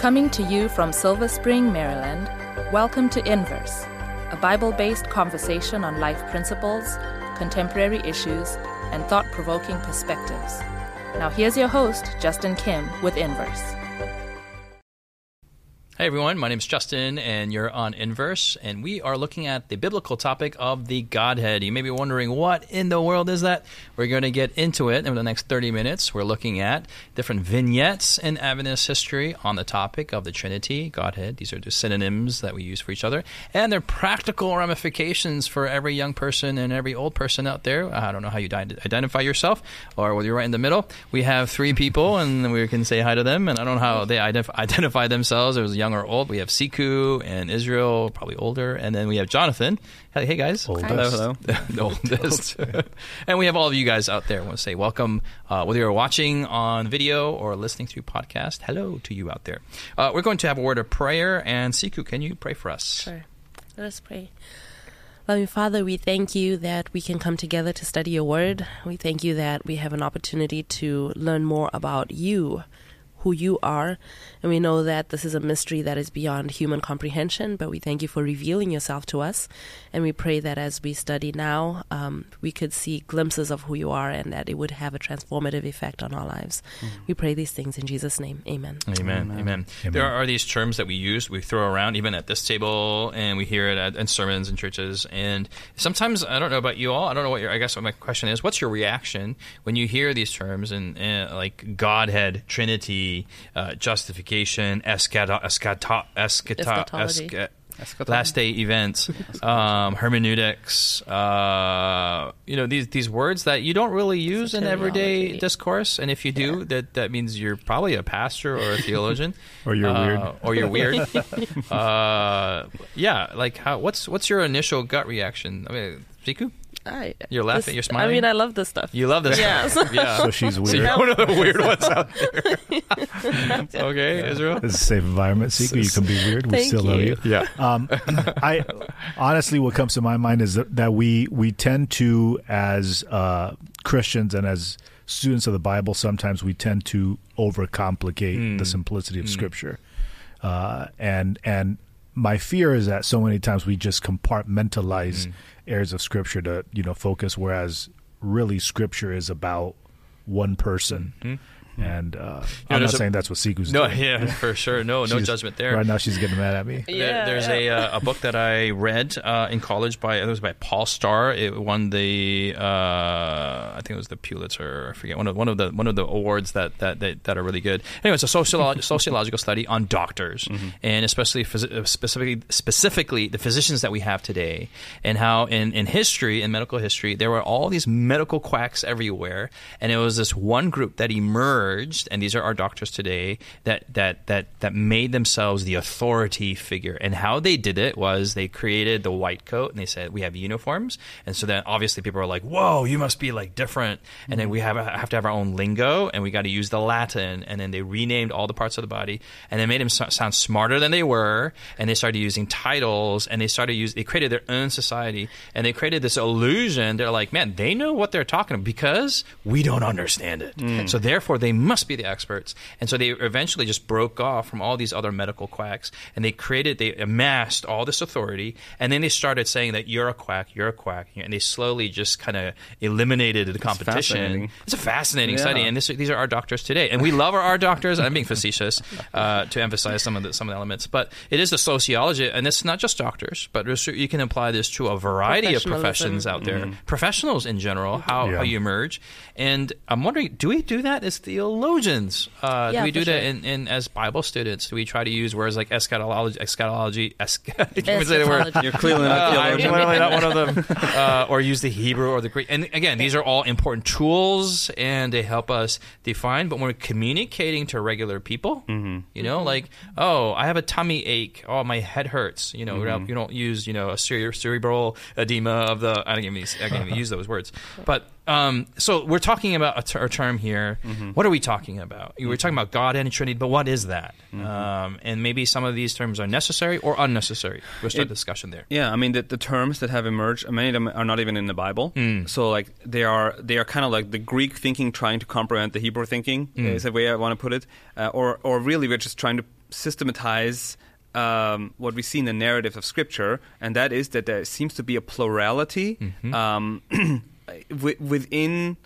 Coming to you from Silver Spring, Maryland, welcome to Inverse, a Bible based conversation on life principles, contemporary issues, and thought provoking perspectives. Now, here's your host, Justin Kim, with Inverse. Hey everyone, my name is Justin, and you're on Inverse, and we are looking at the biblical topic of the Godhead. You may be wondering, what in the world is that? We're going to get into it in the next 30 minutes. We're looking at different vignettes in Adventist history on the topic of the Trinity, Godhead. These are just synonyms that we use for each other, and their practical ramifications for every young person and every old person out there. I don't know how you identify yourself, or whether you're right in the middle. We have three people, and we can say hi to them, and I don't know how they identify themselves. Was young young or old. We have Sikhu and Israel, probably older, and then we have Jonathan. Hey, hey guys. Oldest. Hello, hello. the oldest. and we have all of you guys out there. I want to say welcome, uh, whether you're watching on video or listening through podcast. Hello to you out there. Uh, we're going to have a word of prayer, and Sikhu, can you pray for us? Sure. Let us pray. Loving Father, we thank you that we can come together to study your word. We thank you that we have an opportunity to learn more about you who you are. And we know that this is a mystery that is beyond human comprehension, but we thank you for revealing yourself to us. And we pray that as we study now, um, we could see glimpses of who you are and that it would have a transformative effect on our lives. Mm-hmm. We pray these things in Jesus' name. Amen. Amen. Amen. Amen. There are these terms that we use, we throw around even at this table, and we hear it at, in sermons and churches. And sometimes, I don't know about you all, I don't know what your, I guess what my question is, what's your reaction when you hear these terms and, and like Godhead, Trinity, uh, justification, eschato- eschato- eschato- last day events, um, hermeneutics, uh, you know these these words that you don't really use in everyday discourse, and if you do, yeah. that that means you're probably a pastor or a theologian, or you're uh, weird, or you're weird. uh, yeah, like how? What's what's your initial gut reaction? I mean, Sikhu? I, you're laughing. This, you're smiling. I mean, I love this stuff. You love this yeah. stuff. yeah. So she's weird. So you're one of the weird ones out there. okay, yeah. Israel. It's a safe environment. Sikhu, you can be weird. We Thank still you. love you. Yeah. Um, I honestly, what comes to my mind is that, that we we tend to, as uh, Christians and as students of the Bible, sometimes we tend to overcomplicate mm. the simplicity of mm. Scripture, uh, and and my fear is that so many times we just compartmentalize. Mm areas of scripture to you know focus, whereas really scripture is about one person. Mm-hmm. And uh, I'm not a, saying that's what Sikhu's doing. no, doing. yeah, for sure. No, no judgment there. Right now, she's getting mad at me. Yeah, there, there's a uh, a book that I read uh, in college by it was by Paul Starr. It won the uh, I think it was the Pulitzer. I forget one of one of the one of the awards that that that, that are really good. Anyway, it's a sociolo- sociological study on doctors mm-hmm. and especially phys- specifically specifically the physicians that we have today and how in in history in medical history there were all these medical quacks everywhere, and it was this one group that emerged emerged, and these are our doctors today, that that that that made themselves the authority figure. And how they did it was they created the white coat, and they said we have uniforms, and so then obviously people are like, "Whoa, you must be like different," and then we have have to have our own lingo, and we got to use the Latin, and then they renamed all the parts of the body, and they made them sound smarter than they were, and they started using titles, and they started use they created their own society, and they created this illusion. They're like, man, they know what they're talking about because we don't understand it. Mm. So therefore, they must be the experts. And so they eventually just broke off from all these other medical quacks and they created, they amassed all this authority. And then they started saying that you're a quack, you're a quack. And they slowly just kind of eliminated the competition. It's, it's a fascinating yeah. study. And this, these are our doctors today. And we love our, our doctors. I'm being facetious uh, to emphasize some of the, some of the elements. But it is the sociology, and it's not just doctors, but you can apply this to a variety of professions out there, mm-hmm. professionals in general, how, yeah. how you emerge. And I'm wondering, do we do that as theologians? Theologians. Uh, yeah, do we do that in, in, as Bible students? Do we try to use words like eschatology, eschatology, esch- say the word. You're clearly not uh, I'm literally not one of them. Uh, or use the Hebrew or the Greek. And again, these are all important tools, and they help us define. But when we're communicating to regular people, mm-hmm. you know, like, oh, I have a tummy ache. Oh, my head hurts. You know, mm-hmm. you don't use, you know, a cere- cerebral edema of the. I can't even, I can't even use those words, but um, so we're talking about a, ter- a term here. Mm-hmm. What are we talking about? We're talking about God and Trinity, but what is that? Mm-hmm. Um, and maybe some of these terms are necessary or unnecessary. We'll start it, discussion there. Yeah, I mean the, the, terms that have emerged, many of them are not even in the Bible. Mm. So like they are they are kind of like the Greek thinking trying to comprehend the Hebrew thinking. Mm. Is the way I want to put it. Uh, or or really we're just trying to systematize um, what we see in the narrative of Scripture, and that is that there seems to be a plurality Mm-hmm. within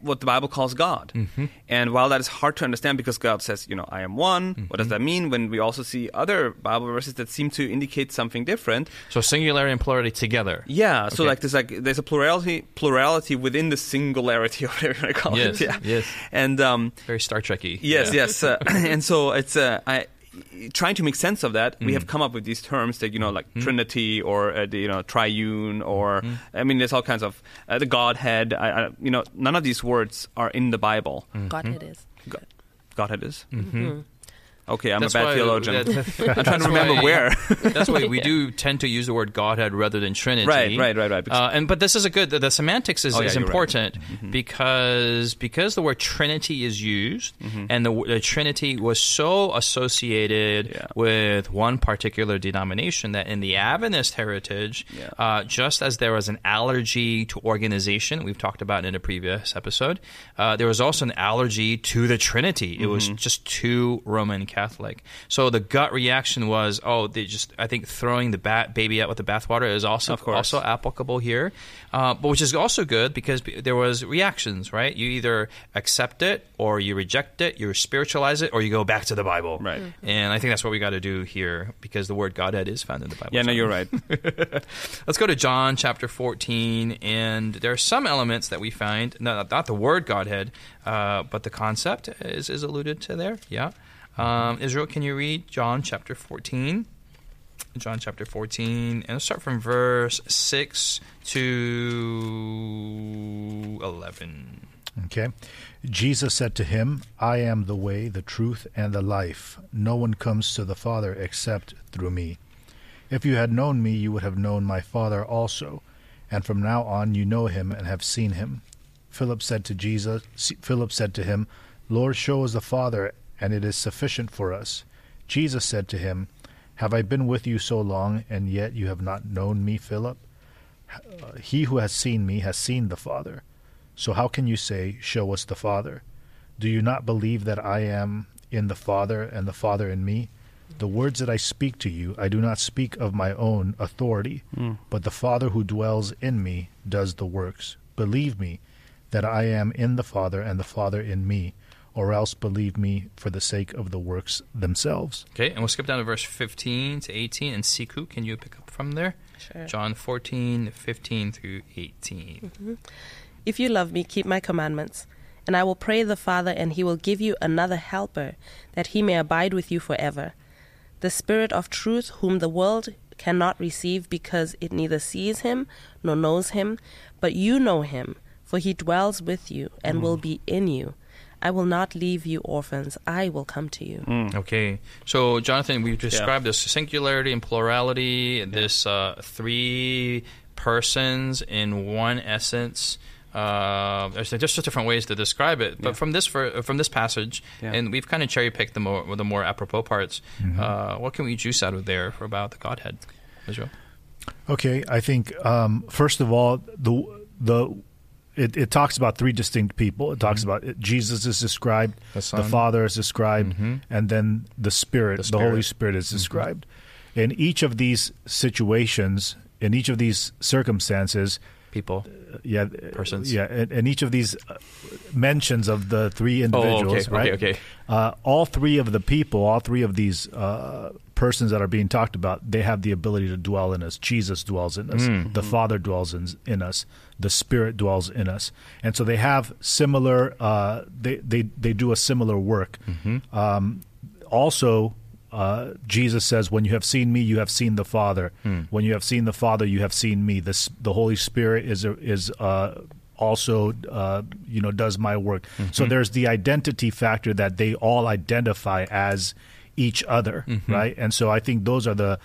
what the Bible calls God. Mm-hmm. And while that is hard to understand because God says, you know, I am one, what Mm-hmm. does that mean? When we also see other Bible verses that seem to indicate something different. So singularity and plurality together. Yeah, so Okay. like there's like there's a plurality plurality within the singularity or whatever you want to call Yes, it. Yeah. yes. And um, Very Star Trekky. Yes, Yeah. yes, uh, and so it's uh, I, trying to make sense of that. We Mm. have come up with these terms that you know, like Trinity or uh, the, you know triune, or Mm. I mean, there's all kinds of uh, the Godhead. I, I, you know, none of these words are in the Bible. Mm. Godhead is. Go- Godhead is. Mm-hmm. Okay, I'm That's a bad why- theologian. that- I'm trying to remember why- where. That's why we do tend to use the word Godhead rather than Trinity. Right, right, right, right, Uh, and but this is a good. The, the semantics is, Oh, yeah, is you're right. important because because the word Trinity is used, and the, the Trinity was so associated Yeah. with one particular denomination that in the Adventist heritage, Yeah. uh, just as there was an allergy to organization, we've talked about in a previous episode, uh, there was also an allergy to the Trinity. It was just too Roman Catholic. So the gut reaction was, oh, they just. I think throwing the bat, baby out with the bathwater is also Of course. also applicable here, uh, but which is also good because there was reactions. Right, you either accept it or you reject it, you spiritualize it, or you go back to the Bible. Right. and I think that's what we got to do here because the word Godhead is found in the Bible. yeah, no, you're right. Let's go to John chapter 14, and there are some elements that we find, not, not the word Godhead, uh, but the concept is, is alluded to there. Yeah. Um, Israel, can you read John chapter 14? John chapter 14, and let's start from verse 6 to 11. Okay. Jesus said to him, I am the way, the truth, and the life. No one comes to the Father except through me. If you had known me, you would have known my Father also. And from now on you know him and have seen him. Philip said to Jesus, Philip said to him, Lord, show us the Father, and it is sufficient for us. Jesus said to him, Have I been with you so long, and yet you have not known me, Philip? Uh, he who has seen me has seen the Father. So how can you say, Show us the Father? Do you not believe that I am in the Father and the Father in me? The words that I speak to you, I do not speak of my own authority, but the Father who dwells in me does the works. Believe me that I am in the Father and the Father in me, or else believe me for the sake of the works themselves. Okay, and we'll skip down to verse 15 to 18. And Sikhu, can you pick up from there? Sure. John 14, 15 through 18. Mm-hmm. If you love me, keep my commandments. And I will pray the Father, and he will give you another helper, that he may abide with you forever. The Spirit of truth, whom the world cannot receive because it neither sees him nor knows him, but you know him, for he dwells with you and mm. will be in you. I will not leave you orphans, I will come to you. Okay, so Jonathan, we've described this singularity and plurality, this uh, three persons in one essence. Uh, there's there's just different ways to describe it, but Yeah. from this ver- from this passage, Yeah. and we've kind of cherry picked the more the more apropos parts. Mm-hmm. Uh, what can we juice out of there for about the Godhead, Israel? Okay, I think um, first of all, the the it, it talks about three distinct people. It talks about it, Jesus is described, The the, Father is described, Mhm. and then the Spirit, The the, Holy Spirit. Spirit is described. In each of these situations, in each of these circumstances, People. uh, yeah, Persons. yeah, in, in each of these uh, mentions of the three individuals, okay, right? okay, okay. Uh, all three of the people, all three of these uh, persons that are being talked about, they have the ability to dwell in us. Jesus dwells in us. Mm. The Father dwells in, in us. The Spirit dwells in us. And so they have similar. Uh, they they they do a similar work. Mm-hmm. Um, also. Uh, Jesus says, "When you have seen me, you have seen the Father. Hmm. When you have seen the Father, you have seen me." This, the Holy Spirit is is uh, also uh, you know does my work. Mm-hmm. So there's the identity factor that they all identify as each other, Mm-hmm. right? And so I think those are the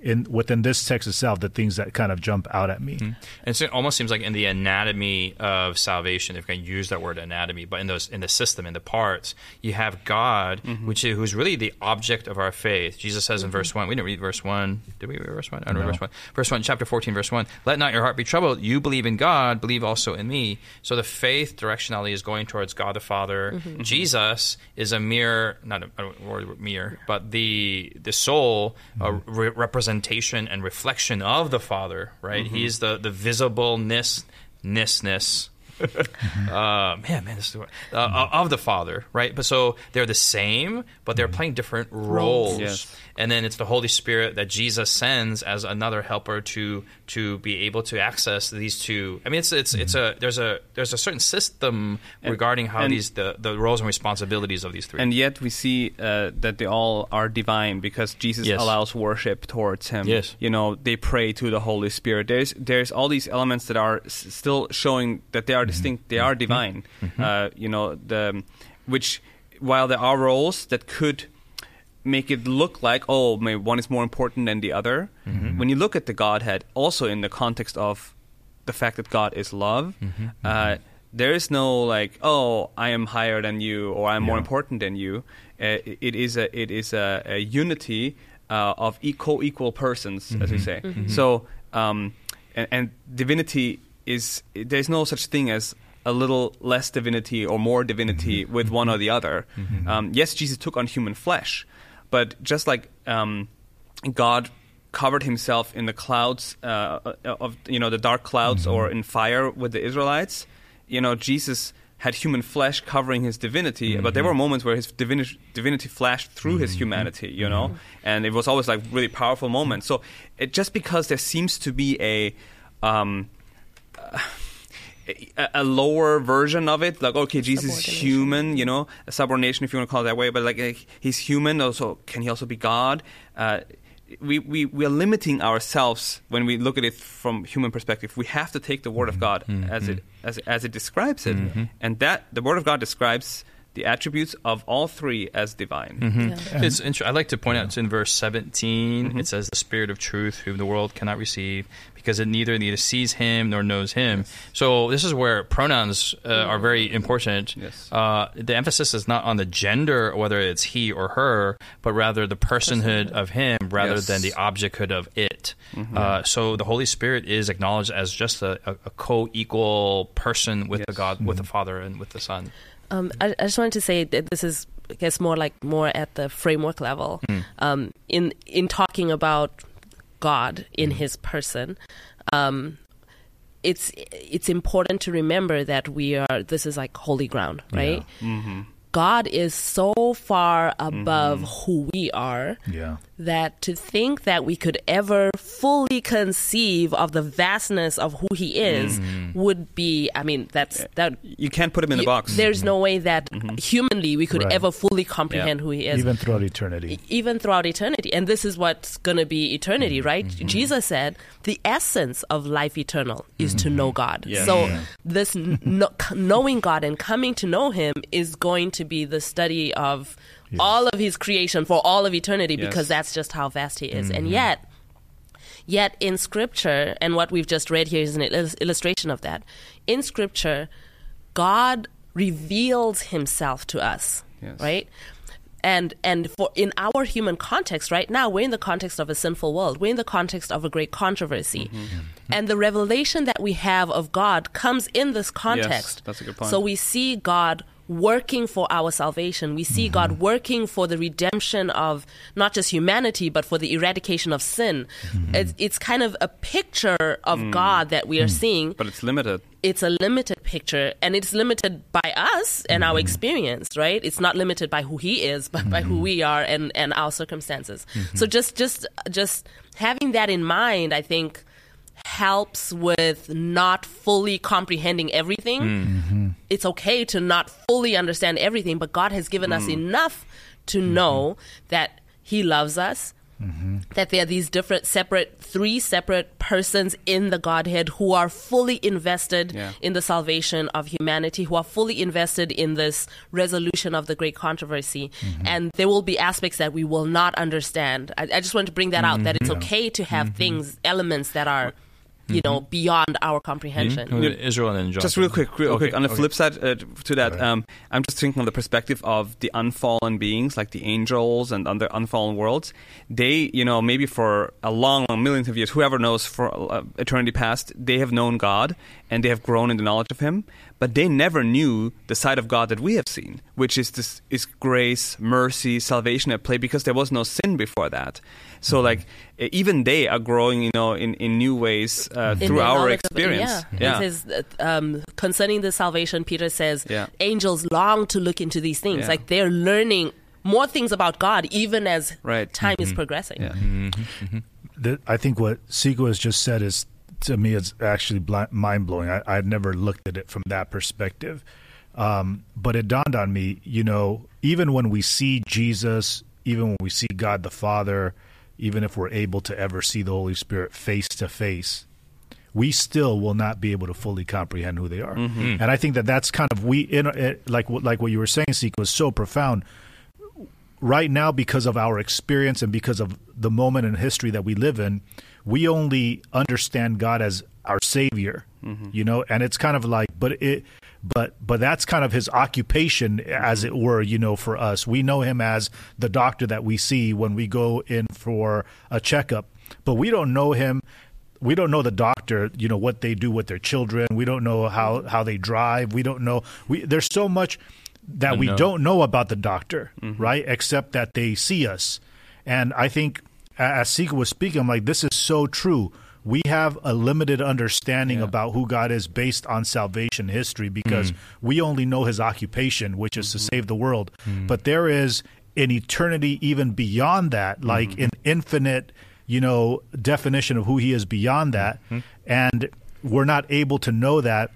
in within this text itself the things that kind of jump out at me. Hmm. And so it almost seems like in the anatomy of salvation, if I can use that word anatomy, but in those in the system, in the parts, you have God, mm-hmm. which is, who's really the object of our faith. Jesus says in mm-hmm. verse one, we didn't read verse one. Did we read verse one? I don't know No. verse one. Verse one, chapter fourteen, verse one. Let not your heart be troubled. You believe in God, believe also in me. So the faith directionality is going towards God the Father. Mm-hmm. Jesus is a mere, not a, I don't know word mere, but the the soul, a re- representation and reflection of the Father. Right? He's the the visibleness nessness. uh, man, man, this is, uh, of the Father, right? But so they're the same, but they're playing different roles. Yes. And then it's the Holy Spirit that Jesus sends as another helper to to be able to access these two. I mean, it's it's it's a there's a there's a certain system regarding how and- these the, the roles and responsibilities of these three. And yet we see uh, that they all are divine because Jesus Yes. allows worship towards him. Yes. You know, they pray to the Holy Spirit. There's there's all these elements that are s- still showing that they are distinct. They are divine. Uh, you know, the which while there are roles that could make it look like oh maybe one is more important than the other. When you look at the godhead also in the context of the fact that god is love uh, there is no like oh i am higher than you or i'm more important than you. Uh, it it is a it is a, a unity uh, of e- co-equal persons as we say. So um, and, and divinity is there's no such thing as a little less divinity or more divinity with one or the other. Um, yes, Jesus took on human flesh, but just like um, God covered himself in the clouds uh, of you know the dark clouds or in fire with the Israelites, you know Jesus had human flesh covering his divinity, but there were moments where his divinity, divinity flashed through his humanity, you know, and it was always like really powerful moments. So it, just because there seems to be a um, a, a lower version of it. Like, okay, Jesus is human, you know, a subordination if you want to call it that way. But like, he's human. Also, can he also be God? Uh, we, we, we are limiting ourselves when we look at it from human perspective. We have to take the Word of mm-hmm. God mm-hmm. as it as, as it describes it, mm-hmm. and that the Word of God describes the attributes of all three as divine. Mm-hmm. It's inter- I'd like to point out in verse 17, it says, "The Spirit of Truth, whom the world cannot receive, because it neither neither sees him nor knows him." So this is where pronouns uh, are very important. Yes. Uh, the emphasis is not on the gender, whether it's he or her, but rather the personhood of him, rather Yes. than the objecthood of it. Uh, so the Holy Spirit is acknowledged as just a, a, a co-equal person with the Yes. God, with the Father, and with the Son. Um, I, I just wanted to say that this is, I guess, more like more at the framework level. Um, in in talking about God in His person, um, it's it's important to remember that we are. This is like holy ground, right? God is so far above mm-hmm. who we are Yeah. that to think that we could ever fully conceive of the vastness of who He is mm-hmm. would be. I mean, that's that You can't put him in a y- box. There's no way that mm-hmm. humanly we could Right. ever fully comprehend who he is. Even throughout eternity. even throughout eternity. And this is what's going to be eternity, right? Jesus said the essence of life eternal is to know God. Yes. So Yeah. this kn- knowing God and coming to know him is going to be the study of all of his creation for all of eternity Yes. because that's just how vast he is. And mm-hmm. yet Yet in scripture, and what we've just read here is an illus- illustration of that. In scripture, God reveals himself to us, Yes. right? And and for in our human context right now, we're in the context of a sinful world. We're in the context of a great controversy. Mm-hmm. Mm-hmm. And the revelation that we have of God comes in this context. that's a good point. So we see God working for our salvation. We see God mm-hmm. working for the redemption of not just humanity, but for the eradication of sin. Mm-hmm. It's, it's kind of a picture of mm. God that we are mm. seeing. but it's limited. It's a limited picture, and it's limited by us and our mm-hmm. experience, right? It's not limited by who He is, but by who we are and, and our circumstances. So just just just having that in mind, I think helps with not fully comprehending everything. Mm. Mm-hmm. It's okay to not fully understand everything, but God has given us mm. enough to mm-hmm. know that He loves us, mm-hmm. that there are these different, separate, three separate persons in the Godhead who are fully invested Yeah. in the salvation of humanity, who are fully invested in this resolution of the great controversy. And there will be aspects that we will not understand. I, I just want to bring that out that it's okay to have things, elements that are, you know, beyond our comprehension. We'll Israel and then Just real quick, real Okay, quick. On the okay. flip side uh, to that, um, I'm just thinking of the perspective of the unfallen beings, like the angels and other unfallen worlds. They, you know, maybe for a long, long millions of years, whoever knows for uh, eternity past, they have known God and they have grown in the knowledge of Him. But they never knew the side of God that we have seen, which is this is grace, mercy, salvation at play, because there was no sin before that. So, Mm-hmm. like, even they are growing, you know, in, in new ways uh, In through the our knowledge of- experience. yeah. It says, um, concerning the salvation, Peter says, Yeah. angels long to look into these things. Yeah. Like they're learning more things about God even as Right. time Mm-hmm. is progressing. Yeah. the, I think what Sikhu has just said is to me it's actually mind blowing. I I'd never looked at it from that perspective, um, but it dawned on me. You know, even when we see Jesus, even when we see God the Father, even if we're able to ever see the Holy Spirit face to face, we still will not be able to fully comprehend who they are. And I think that that's kind of we in it, like what- like what you were saying, Sikhu, was so profound right now because of our experience and because of the moment in history that we live in we only understand god as our savior mm-hmm. you know and it's kind of like but it but but that's kind of his occupation as it were you know for us. We know him as the doctor that we see when we go in for a checkup but we don't know him. We don't know the doctor you know what they do with their children. We don't know how how they drive. We don't know. We there's so much that we don't know about the doctor, mm-hmm. right? Except that they see us. And I think, as Sikhu was speaking, I'm like, this is so true. We have a limited understanding about who God is based on salvation history because mm. we only know his occupation, which is to mm-hmm. save the world. Mm. But there is an eternity even beyond that, mm-hmm. like an infinite, you know, definition of who he is beyond that. Mm-hmm. And we're not able to know that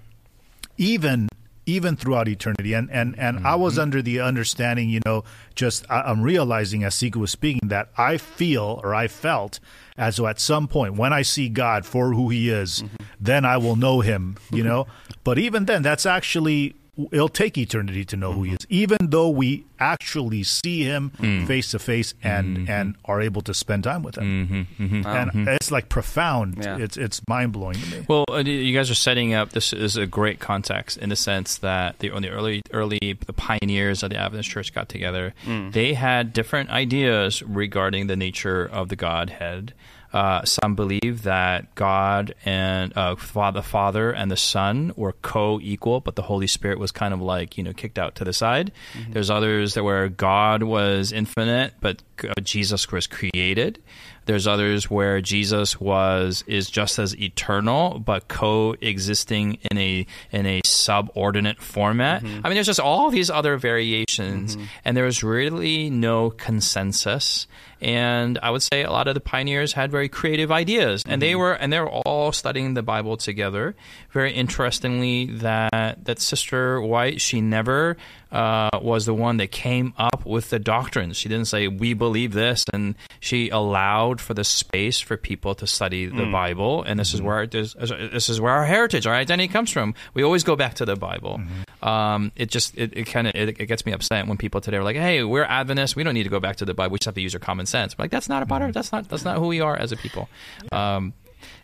even even throughout eternity. And and and I was mm-hmm. under the understanding you know just I, I'm realizing as Sikhu was speaking that I feel or I felt as though at some point when I see God for who he is mm-hmm. then I will know him you know? But even then that's actually it'll take eternity to know who he mm-hmm. is even though we actually see him face to face and mm-hmm. and are able to spend time with him. Mm-hmm. And it's like profound. Yeah. it's it's mind-blowing to me. Well, uh, you guys are setting up. This is a great context in the sense that the, when the early, early the pioneers of the Adventist Church got together, mm. they had different ideas regarding the nature of the Godhead. Uh, some believe that God and uh, Father, Father and the Son were co-equal, but the Holy Spirit was kind of like you know kicked out to the side. There's others that where God was infinite, but uh, Jesus was created. There's others where Jesus was is just as eternal, but coexisting in a in a subordinate format. Mm-hmm. I mean, there's just all these other variations, mm-hmm. and there was really no consensus. And I would say a lot of the pioneers had very creative ideas, and they mm-hmm. were and they were all studying the Bible together. Very interestingly, that that Sister White she never uh, was the one that came up with the doctrines. She didn't say we believe this, and she allowed for the space for people to study the Bible. And this is where this, this is where our heritage, our identity comes from. We always go back to the Bible. Um, it just it, it kind of it, it gets me upset when people today are like, "Hey, we're Adventists. We don't need to go back to the Bible. We just have to use our common sense." I'm like that's not about our. That's not that's not who we are as a people. Um,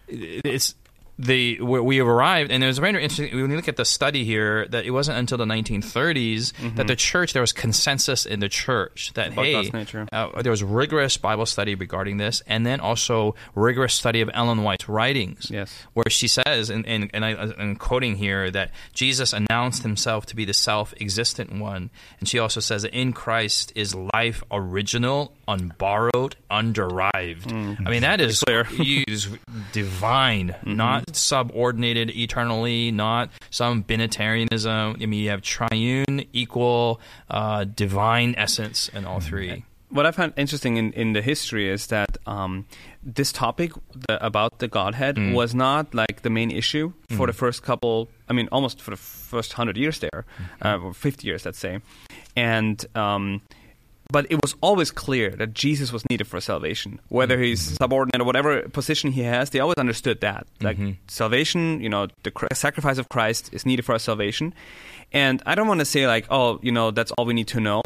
it- it's the where we have arrived, and it was very interesting when you look at the study here that it wasn't until the 1930s that the church there was consensus in the church that hey, uh, there was rigorous Bible study regarding this, and then also rigorous study of Ellen White's writings. Yes. where she says, and and, and I, I'm quoting here that Jesus announced himself to be the self-existent one, and she also says that in Christ is life original, unborrowed, underived. I mean that is is divine, not subordinated eternally, not some binitarianism. I mean you have triune, equal, uh, divine essence in all three. what I find interesting in, in the history is that um, this topic the, about the Godhead was not like the main issue for the first couple. I mean, almost for the first hundred years there, uh, or fifty years, let's say, and. Um, but it was always clear that Jesus was needed for salvation. Whether Mm-hmm. he's subordinate or whatever position he has, they always understood that. Like Mm-hmm. salvation, you know, the sacrifice of Christ is needed for our salvation. And I don't want to say like, oh, you know, that's all we need to know.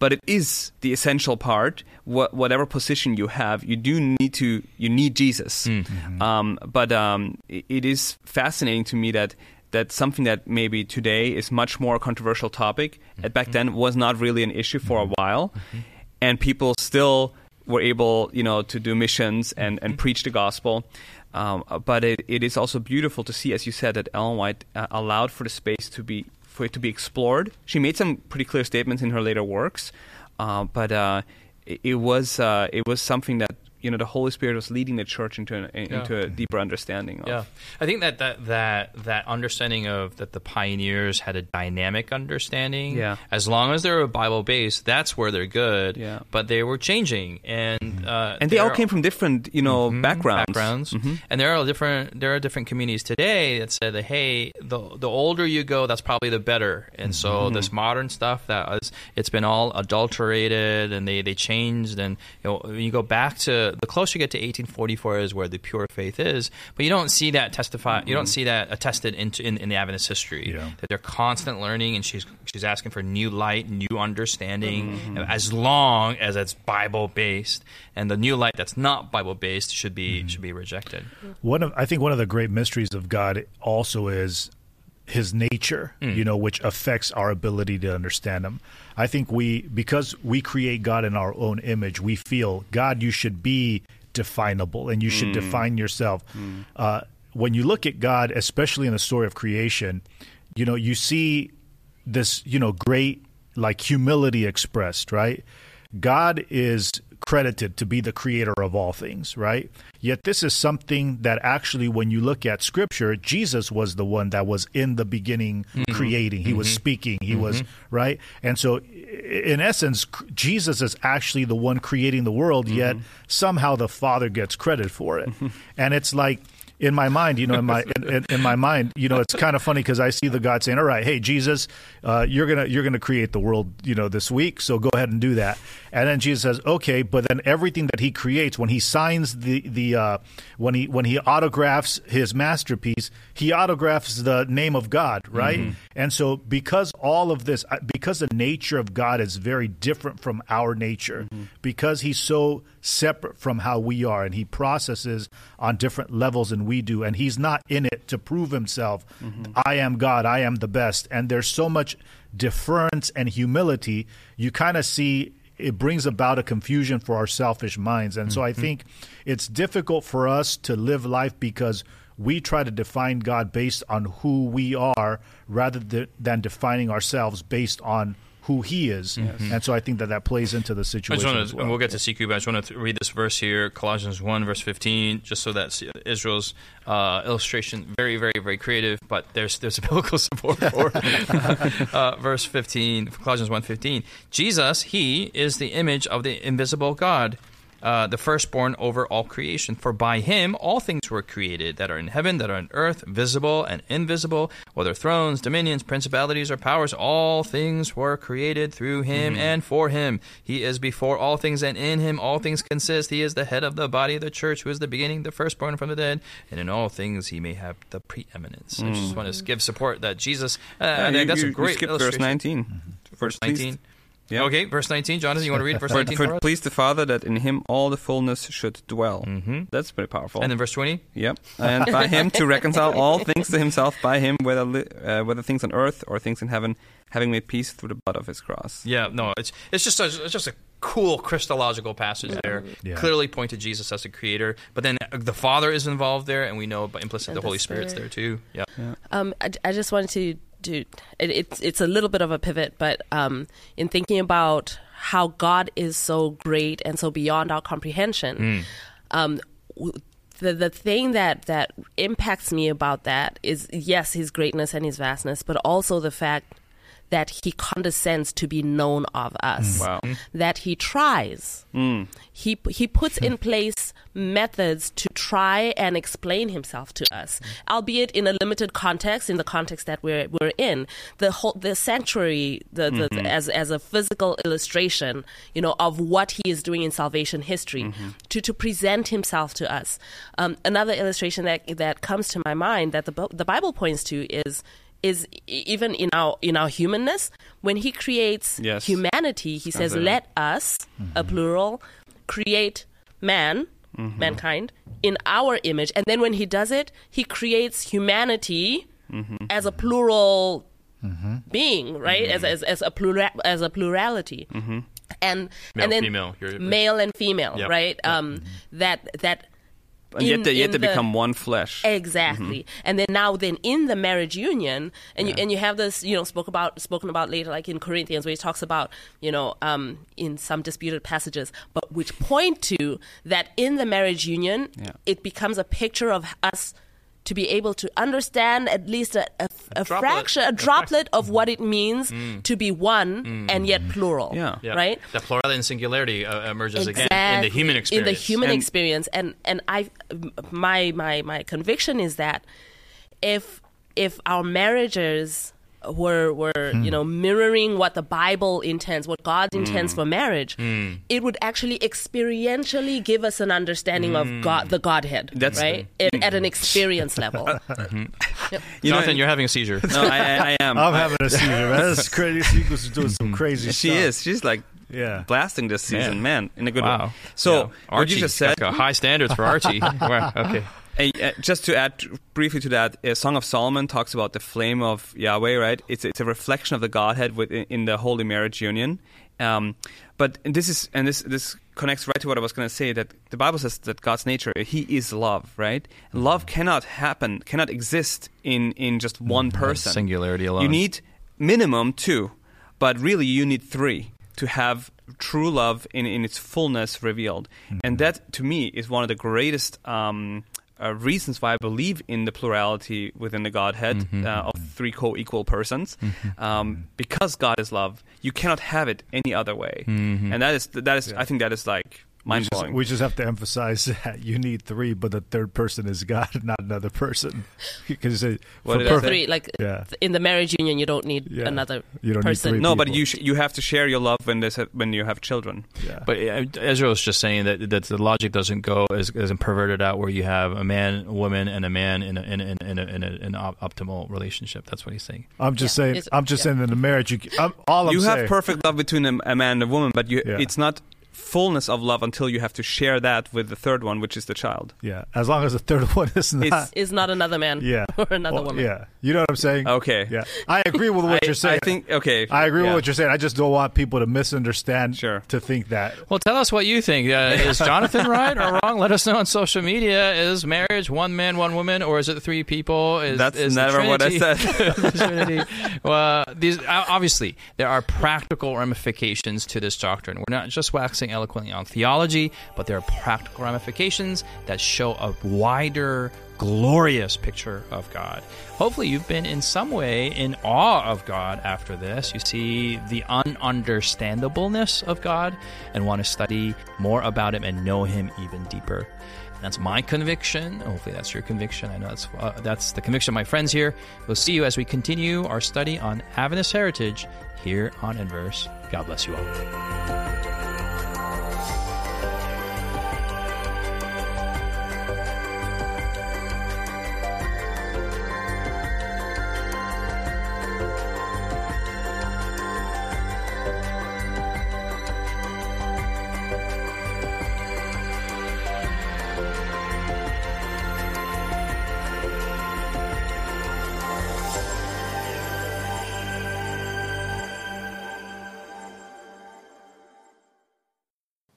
But it is the essential part. What, whatever position you have, you do need to you need Jesus. Mm-hmm. Um, but um, it, it is fascinating to me that that's something that maybe today is much more a controversial topic. And back then was not really an issue for a while, and people still were able, you know, to do missions and, and preach the gospel. Um, but it, it is also beautiful to see, as you said, that Ellen White uh, allowed for the space to be for it to be explored. She made some pretty clear statements in her later works, uh, but uh, it, it was uh, it was something that you know the Holy Spirit was leading the church into an, into a deeper understanding of. Yeah, I think that that that that understanding of that the pioneers had a dynamic understanding. Yeah. as long as they were Bible based, that's where they're good. Yeah. but they were changing, and uh, And they all came from different, you know, Mhm, backgrounds. backgrounds. Mhm. and there are different there are different communities today that said that hey the the older you go that's probably the better and so Mm-hmm. this modern stuff that is it's been all adulterated and they they changed and you know when you go back to the closer you get to 1844 is where the pure faith is but you don't see that testify you don't see that attested into in, in the Adventist history Yeah. that they're constant learning and she's she's asking for new light new understanding Mm-hmm. as long as it's Bible based and the new light that's not Bible based should be should be rejected. One of I think one of the great mysteries of God also is his nature, mm. you know, which affects our ability to understand him. I think we because we create God in our own image, we feel God you should be definable and you should mm. define yourself. Mm. Uh, when you look at God, especially in the story of creation, you know, you see this, you know, great like humility expressed, right? God is credited to be the creator of all things, right? Yet this is something that actually, when you look at scripture, Jesus was the one that was in the beginning mm-hmm. creating. He was mm-hmm. speaking. He was, mm-hmm. right? And so, in essence, Jesus is actually the one creating the world, yet somehow the Father gets credit for it. and it's like, in my mind, you know, in my in, in, in my mind, you know, it's kind of funny because I see the God saying, "All right, hey Jesus, uh, you're gonna you're gonna create the world, you know, this week, so go ahead and do that." And then Jesus says, "Okay," but then everything that He creates, when He signs the the uh, when he when He autographs His masterpiece, He autographs the name of God, right? And so, because all of this, uh, because the nature of God is very different from our nature, because He's so separate from how we are, and He processes on different levels than we do, and He's not in it to prove Himself. Mm-hmm. I am God. I am the best. And there's so much deference and humility. You kind of see it brings about a confusion for our selfish minds. And so I mm-hmm. think it's difficult for us to live life because we try to define God based on who we are rather th- than defining ourselves based on who He is. And so I think that that plays into the situation. just want as to, well. and we'll get to Sikhu, but I just want to read this verse here, Colossians 1, verse 15, just so that Israel's uh, illustration, very, very, very creative, but there's there's a biblical support for it. uh, verse 15, Colossians 1, 15. Jesus, He is the image of the invisible God, uh, the firstborn over all creation. For by Him all things were created that are in heaven, that are on earth, visible and invisible, whether thrones, dominions, principalities, or powers, all things were created through Him and for Him. He is before all things, and in Him all things consist. He is the head of the body of the church, who is the beginning, the firstborn from the dead, and in all things He may have the preeminence. I just want to give support that Jesus. Uh, Yeah, you- that's you- a you great skipped verse 19. Verse 19. Yeah. Okay, verse 19. Jonathan, you want to read verse For, 19 for, for us? it pleased the Father that in him all the fullness should dwell. Mhm. That's pretty powerful. And then verse 20. Yep. And by him to reconcile all things to himself, by him, whether li- uh, whether things on earth or things in heaven, having made peace through the blood of his cross. Yeah, no, it's it's just a, it's just a cool Christological passage there. Yeah. Clearly point to Jesus as a creator, but then uh, the Father is involved there, and we know by implicit And the the Holy Spirit's there Spirit. too. Yeah. Um, I, I just wanted to do. It, it's it's a little bit of a pivot, but um, in thinking about how God is so great and so beyond our comprehension, um, the the thing that that impacts me about that is yes, His greatness and His vastness, but also the fact that he condescends to be known of us. Mm. Wow. That he tries. Mm. He he puts in place methods to try and explain himself to us, albeit in a limited context, in the context that we're we're in. The whole the sanctuary, the, the, the- as as a physical illustration, you know, of what he is doing in salvation history, mm-hmm. to to present himself to us. Um, another illustration that that comes to my mind that the the Bible points to is is even in our in our humanness when he creates Yes. humanity he says As a- let us a mm-hmm. plural create man mm-hmm. mankind in our image. And then when he does it he creates humanity mm-hmm. as a plural being right? As, as as a plural as a plurality. And Male, and then female, you're- male and female Yep. right? Um that that And yet in- they, yet they the- become one flesh. Exactly. And then now then in the marriage union and you and you have this, you know, spoke about spoken about later like in Corinthians where he talks about, you know, um in some disputed passages, but which point to that in the marriage union Yeah. it becomes a picture of us to be able to understand at least a, a, a, droplet. fraction, a droplet of what it means mm. to be one mm. and yet plural. Yeah. Yeah. Right? The plurality and singularity uh, uh emerges again in the human experience. In the human And- experience, and and I, my my my conviction is that if if our marriages were were you hmm. know mirroring what the Bible intends, what God hmm. intends for marriage, hmm. it would actually experientially give us an understanding of God, the Godhead, That's- right, At- at an experience level. Mm-hmm. You know, Jonathan, and- you're having a seizure. no, I, I, I am. I'm having a seizure, man. That's crazy. Sequels is doing some mm-hmm. crazy she stuff. is. She's like Yeah. blasting this season, man, in a good Wow. way. So Yeah. Archie you just said, got high standards for Archie. wow. Okay. Uh, uh, just to add briefly to that, uh, Song of Solomon talks about the flame of Yahweh, right? It's it's a reflection of the Godhead within in the holy marriage union. Um, but this is and this this connects right to what I was going to say that the Bible says that God's nature He is love, right? Love cannot happen, cannot exist in in just one person. Singularity alone. You need minimum two, but really you need three to have true love in, in its fullness revealed. And that, to me, is one of the greatest um, uh, reasons why I believe in the plurality within the Godhead uh, of three co-equal persons. Um, because God is love, you cannot have it any other way. And that is that is I think that is like We mind just, blowing. we just have to emphasize that you need three, but the third person is God, not another person. Because What for did I The say? three, like Yeah. in the marriage union, you don't need Yeah. another You don't need person. three no, but you sh- you have to share your love when there's a, when you have children. Yeah. But uh, Ezra was just saying that that the logic doesn't go as as perverted out where you have a man, a woman, and a man in a, in a, in a, in a, in an op- optimal relationship. That's what he's saying. I'm just Yeah. saying. It's- I'm just yeah. saying that in a marriage, you, I'm, all I'm you saying. have perfect love between a, a man and a woman, but you, Yeah. it's not fullness of love until you have to share that with the third one, which is the child. yeah, as long as the third one is not. It's- Is not another man yeah, or another Well, woman. Yeah, you know what I'm saying. Okay. Yeah, I agree with what I, you're saying. I think okay. I agree yeah. with what you're saying. I just don't want people to misunderstand. Sure. To think that. Well, tell us what you think. Uh, is Jonathan right or wrong? Let us know on social media. Is marriage one man, one woman, or is it three people? Is, That's is never what I said. Well, these obviously there are practical ramifications to this doctrine. We're not just waxing eloquently on theology, but there are practical ramifications that show a wider, glorious picture of God. Hopefully, you've been in some way in awe of God after this. You see the ununderstandableness of God and want to study more about Him and know Him even deeper. That's my conviction. Hopefully, that's your conviction. I know that's uh, that's the conviction of my friends here. We'll see you as we continue our study on Adventist heritage here on Inverse. God bless you all.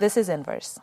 this is Inverse.